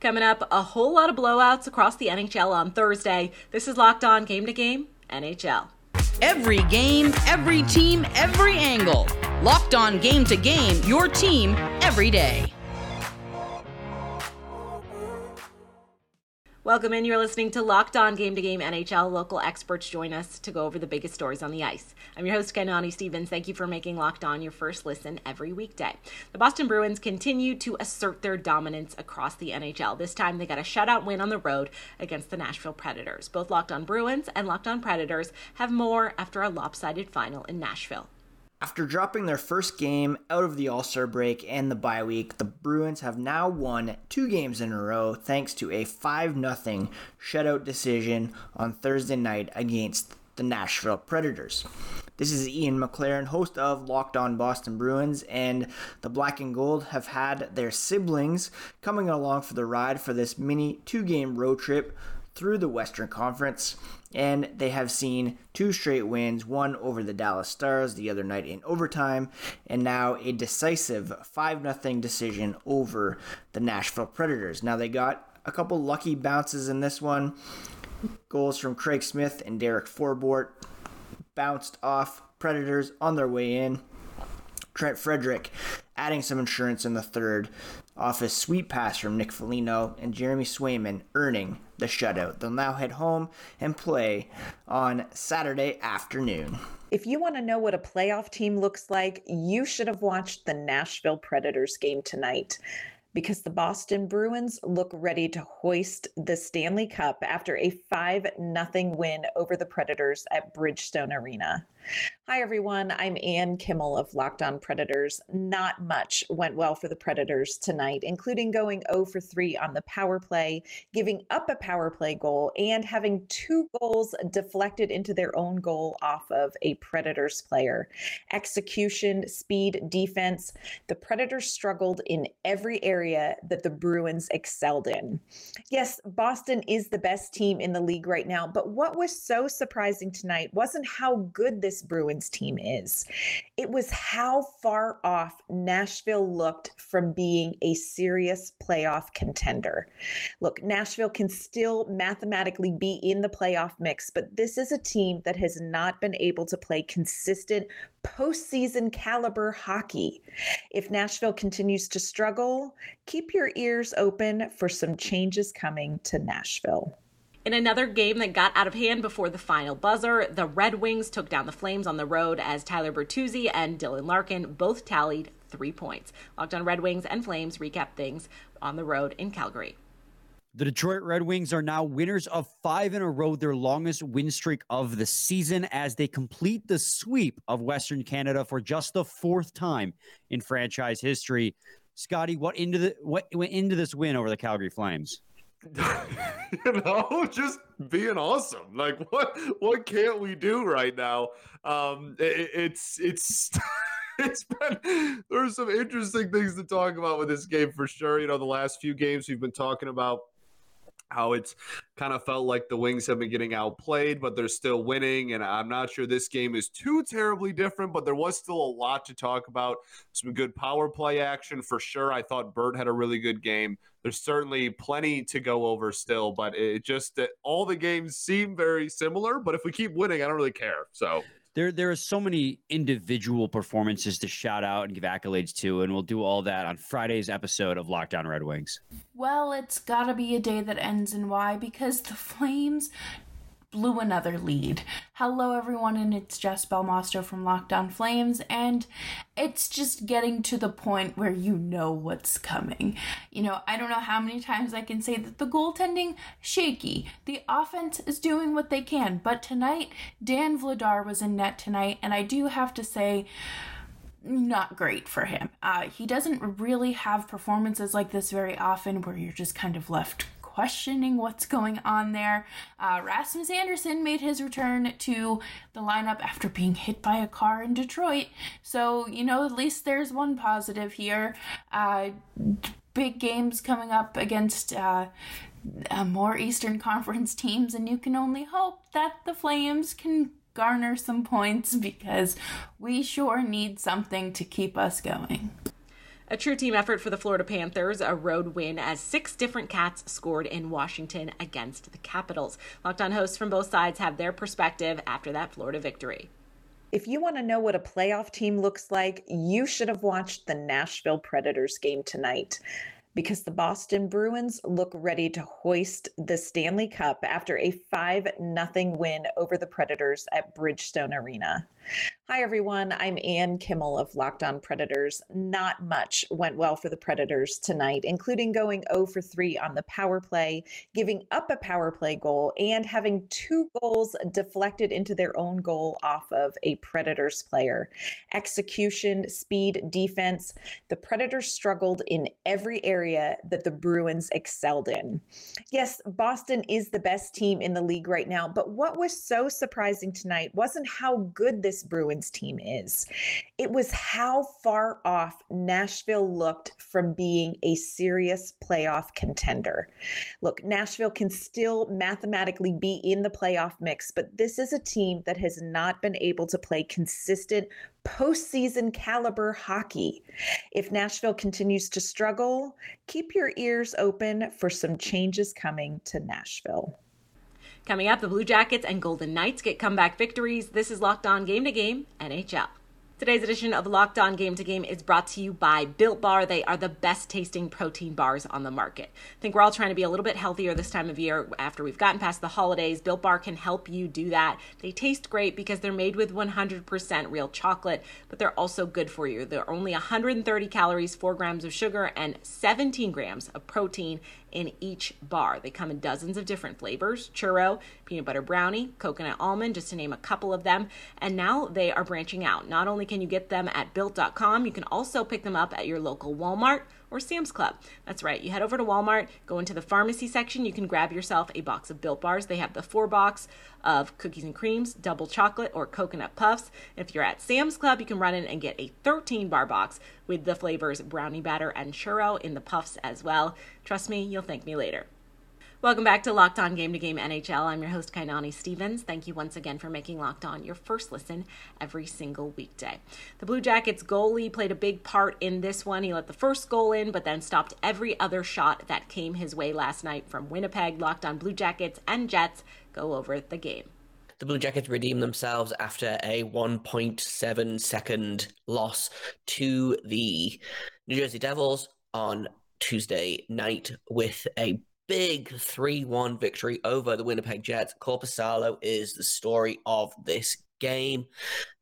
Coming up, a whole lot of blowouts across the NHL on Thursday. This is Locked On Game to Game NHL. Every game, every team, every angle. Locked On Game to Game, your team every day. Welcome in. You're listening to Locked On Game to Game NHL. Local experts join us to go over the biggest stories on the ice. I'm your host, Kainani Stevens. Thank you for making Locked On your first listen every weekday. The Boston Bruins continue to assert their dominance across the NHL. This time they got a shutout win on the road against the Nashville Predators. Both Locked On Bruins and Locked On Predators have more after a lopsided final in Nashville. After dropping their first game out of the All Star break and the bye week, the Bruins have now won two games in a row thanks to a 5 0 shutout decision on Thursday night against the Nashville Predators. This is Ian McLaren, host of Locked On Boston Bruins, and the Black and Gold have had their siblings coming along for the ride for this mini two game road trip through the Western Conference and they have seen two straight wins, one over the Dallas Stars the other night in overtime, and now a decisive 5 0 decision over the Nashville Predators. Now they got a couple lucky bounces in this one. Goals from Craig Smith and Derek Forbort bounced off Predators on their way in. Trent Frederick adding some insurance in the third off a sweet pass from Nick Foligno and Jeremy Swayman earning the shutout. They'll now head home and play on Saturday afternoon. If you want to know what a playoff team looks like, you should have watched the Nashville Predators game tonight because the Boston Bruins look ready to hoist the Stanley Cup after a 5 0 win over the Predators at Bridgestone Arena. Hi, everyone. I'm Ann Kimmel of Locked On Predators. Not much went well for the Predators tonight, including going 0 for 3 on the power play, giving up a power play goal, and having two goals deflected into their own goal off of a Predators player. Execution, speed, defense. The Predators struggled in every area that the Bruins excelled in. Yes, Boston is the best team in the league right now, but what was so surprising tonight wasn't how good this Bruins team is. It was how far off Nashville looked from being a serious playoff contender. Look, Nashville can still mathematically be in the playoff mix, but this is a team that has not been able to play consistent postseason caliber hockey. If Nashville continues to struggle, keep your ears open for some changes coming to Nashville. In another game that got out of hand before the final buzzer, the Red Wings took down the Flames on the road as Tyler Bertuzzi and Dylan Larkin both tallied three points. Locked on Red Wings and Flames recap things on the road in Calgary. The Detroit Red Wings are now winners of five in a row, their longest win streak of the season, as they complete the sweep of Western Canada for just the fourth time in franchise history. Scotty, what into the what went into this win over the Calgary Flames? you know, just being awesome. Like what what can't we do right now? Um it, it's it's it's been there's some interesting things to talk about with this game for sure. You know, the last few games we've been talking about how it's kind of felt like the Wings have been getting outplayed, but they're still winning. And I'm not sure this game is too terribly different, but there was still a lot to talk about. Some good power play action for sure. I thought Bert had a really good game. There's certainly plenty to go over still, but it just all the games seem very similar. But if we keep winning, I don't really care. So there there are so many individual performances to shout out and give accolades to, and we'll do all that on Friday's episode of Locked On Red Wings. Well, it's gotta be a day that ends in Y because the Flames blew another lead. Hello, everyone, and it's Jess Belmosto from Locked On Flames, and it's just getting to the point where you know what's coming. You know, I don't know how many times I can say that the goaltending shaky. The offense is doing what they can, but tonight Dan Vladar was in net tonight, and I do have to say not great for him. Uh, he doesn't really have performances like this very often where you're just kind of left questioning what's going on there. Uh, Rasmus Andersson made his return to the lineup after being hit by a car in Detroit. So, you know, at least there's one positive here. Uh, big games coming up against. Uh, uh, more Eastern Conference teams, and you can only hope that the Flames can garner some points because we sure need something to keep us going. A true team effort for the Florida Panthers, a road win as six different cats scored in Washington against the Capitals. Locked on hosts from both sides have their perspective after that Florida victory. If you want to know what a playoff team looks like, you should have watched the Nashville Predators game tonight because the Boston Bruins look ready to hoist the Stanley Cup after a 5 0 win over the Predators at Bridgestone Arena. Hi, everyone. I'm Ann Kimmel of Locked On Predators. Not much went well for the Predators tonight, including going 0 for 3 on the power play, giving up a power play goal, and having two goals deflected into their own goal off of a Predators player. Execution, speed, defense. The Predators struggled in every area that the Bruins excelled in. Yes, Boston is the best team in the league right now, but what was so surprising tonight wasn't how good this Bruins team is. It was how far off Nashville looked from being a serious playoff contender. Look, Nashville can still mathematically be in the playoff mix, but this is a team that has not been able to play consistent postseason caliber hockey. If Nashville continues to struggle, keep your ears open for some changes coming to Nashville. Coming up, the Blue Jackets and Golden Knights get comeback victories. This is Locked On Game to Game NHL. Today's edition of Locked On Game to Game is brought to you by Built Bar. They are the best tasting protein bars on the market. I think we're all trying to be a little bit healthier this time of year after we've gotten past the holidays. Built Bar can help you do that. They taste great because they're made with 100% real chocolate, but they're also good for you. They're only 130 calories, 4 grams of sugar, and 17 grams of protein in each bar. They come in dozens of different flavors churro, peanut butter brownie, coconut almond, just to name a couple of them. And now they are branching out. Not only can you get them at built.com, you can also pick them up at your local Walmart or Sam's Club. That's right. You head over to Walmart, go into the pharmacy section. You can grab yourself a box of Built Bars. They have the four box of cookies and creams, double chocolate, or coconut puffs. If you're at Sam's Club, you can run in and get a 13 bar box with the flavors brownie batter and churro in the puffs as well. Trust me, you'll thank me later. Welcome back to Locked On Game to Game NHL. I'm your host, Kainani Stevens. Thank you once again for making Locked On your first listen every single weekday. The Blue Jackets goalie played a big part in this one. He let the first goal in, but then stopped every other shot that came his way last night from Winnipeg. Locked On Blue Jackets and Jets go over the game. The Blue Jackets redeemed themselves after a 1.7 second loss to the New Jersey Devils on Tuesday night with a big 3 1 victory over the Winnipeg Jets. Korpisalo is the story of this game.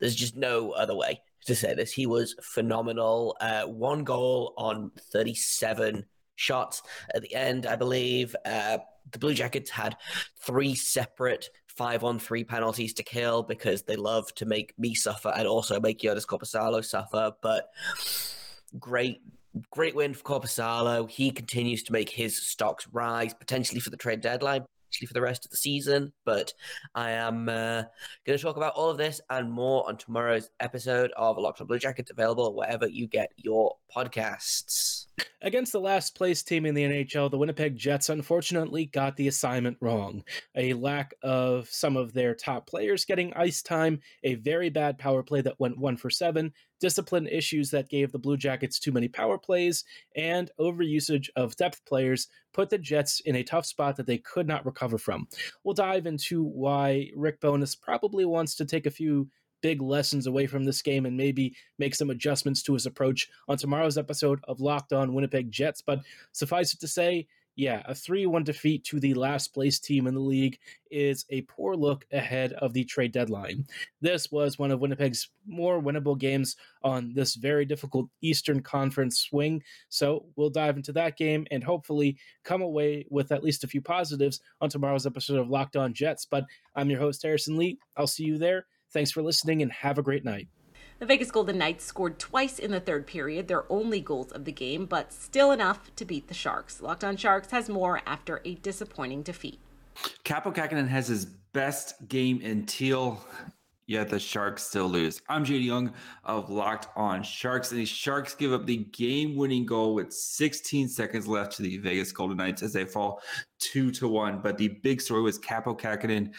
There's just no other way to say this. He was phenomenal. Uh, one goal on 37 shots at the end, I believe. Uh, the Blue Jackets had three separate five on three penalties to kill because they love to make me suffer and also make Joonas Korpisalo suffer. But great great win for Korpisalo. He continues to make his stocks rise, potentially for the trade deadline, potentially for the rest of the season. But I am uh, going to talk about all of this and more on tomorrow's episode of Locked on Blue Jackets, available wherever you get your podcasts. Against the last place team in the NHL, the Winnipeg Jets unfortunately got the assignment wrong. A lack of some of their top players getting ice time, a very bad power play that went one for seven, discipline issues that gave the Blue Jackets too many power plays, and overusage of depth players put the Jets in a tough spot that they could not recover from. We'll dive into why Rick Bowness probably wants to take a few big lessons away from this game and maybe make some adjustments to his approach on tomorrow's episode of Locked On Winnipeg Jets. But suffice it to say, yeah, a 3 1 defeat to the last place team in the league is a poor look ahead of the trade deadline. This was one of Winnipeg's more winnable games on this very difficult Eastern Conference swing. So we'll dive into that game and hopefully come away with at least a few positives on tomorrow's episode of Locked On Jets. But I'm your host, Harrison Lee. I'll see you there. Thanks for listening and have a great night. The Vegas Golden Knights scored twice in the third period, their only goals of the game, but still enough to beat the Sharks. Locked on Sharks has more after a disappointing defeat. Kaapo Kähkönen has his best game in teal, yet the Sharks still lose. I'm JD Young of Locked on Sharks, and the Sharks give up the game winning goal with 16 seconds left to the Vegas Golden Knights as they fall two to one. But the big story was Kaapo Kähkönen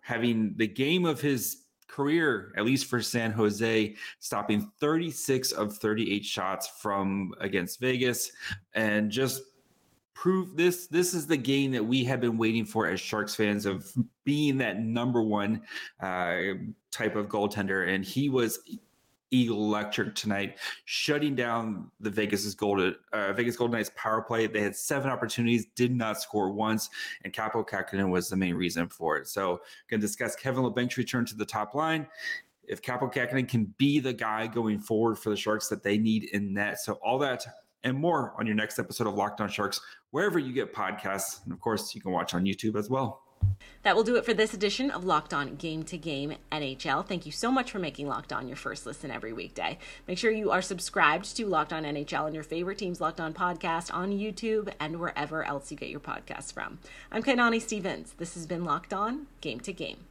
having the game of his career, at least for San Jose, stopping 36 of 38 shots from against Vegas. And just prove this this is the game that we have been waiting for as sharks fans of being that number one uh, type of goaltender. And he was electric tonight, shutting down the Vegas's Golden uh, Vegas Golden Knights power play. They had seven opportunities, did not score once, and Kaapo Kähkönen was the main reason for it. So, going to discuss Kevin Labanc's return to the top line. If Kaapo Kähkönen can be the guy going forward for the Sharks that they need in net, so all that and more on your next episode of Locked On Sharks, wherever you get podcasts, and of course you can watch on YouTube as well. That will do it for this edition of Locked On Game to Game NHL. Thank you so much for making Locked On your first listen every weekday. Make sure you are subscribed to Locked On NHL and your favorite team's Locked On podcast on YouTube and wherever else you get your podcasts from. I'm Kainani Stevens. This has been Locked On Game to Game.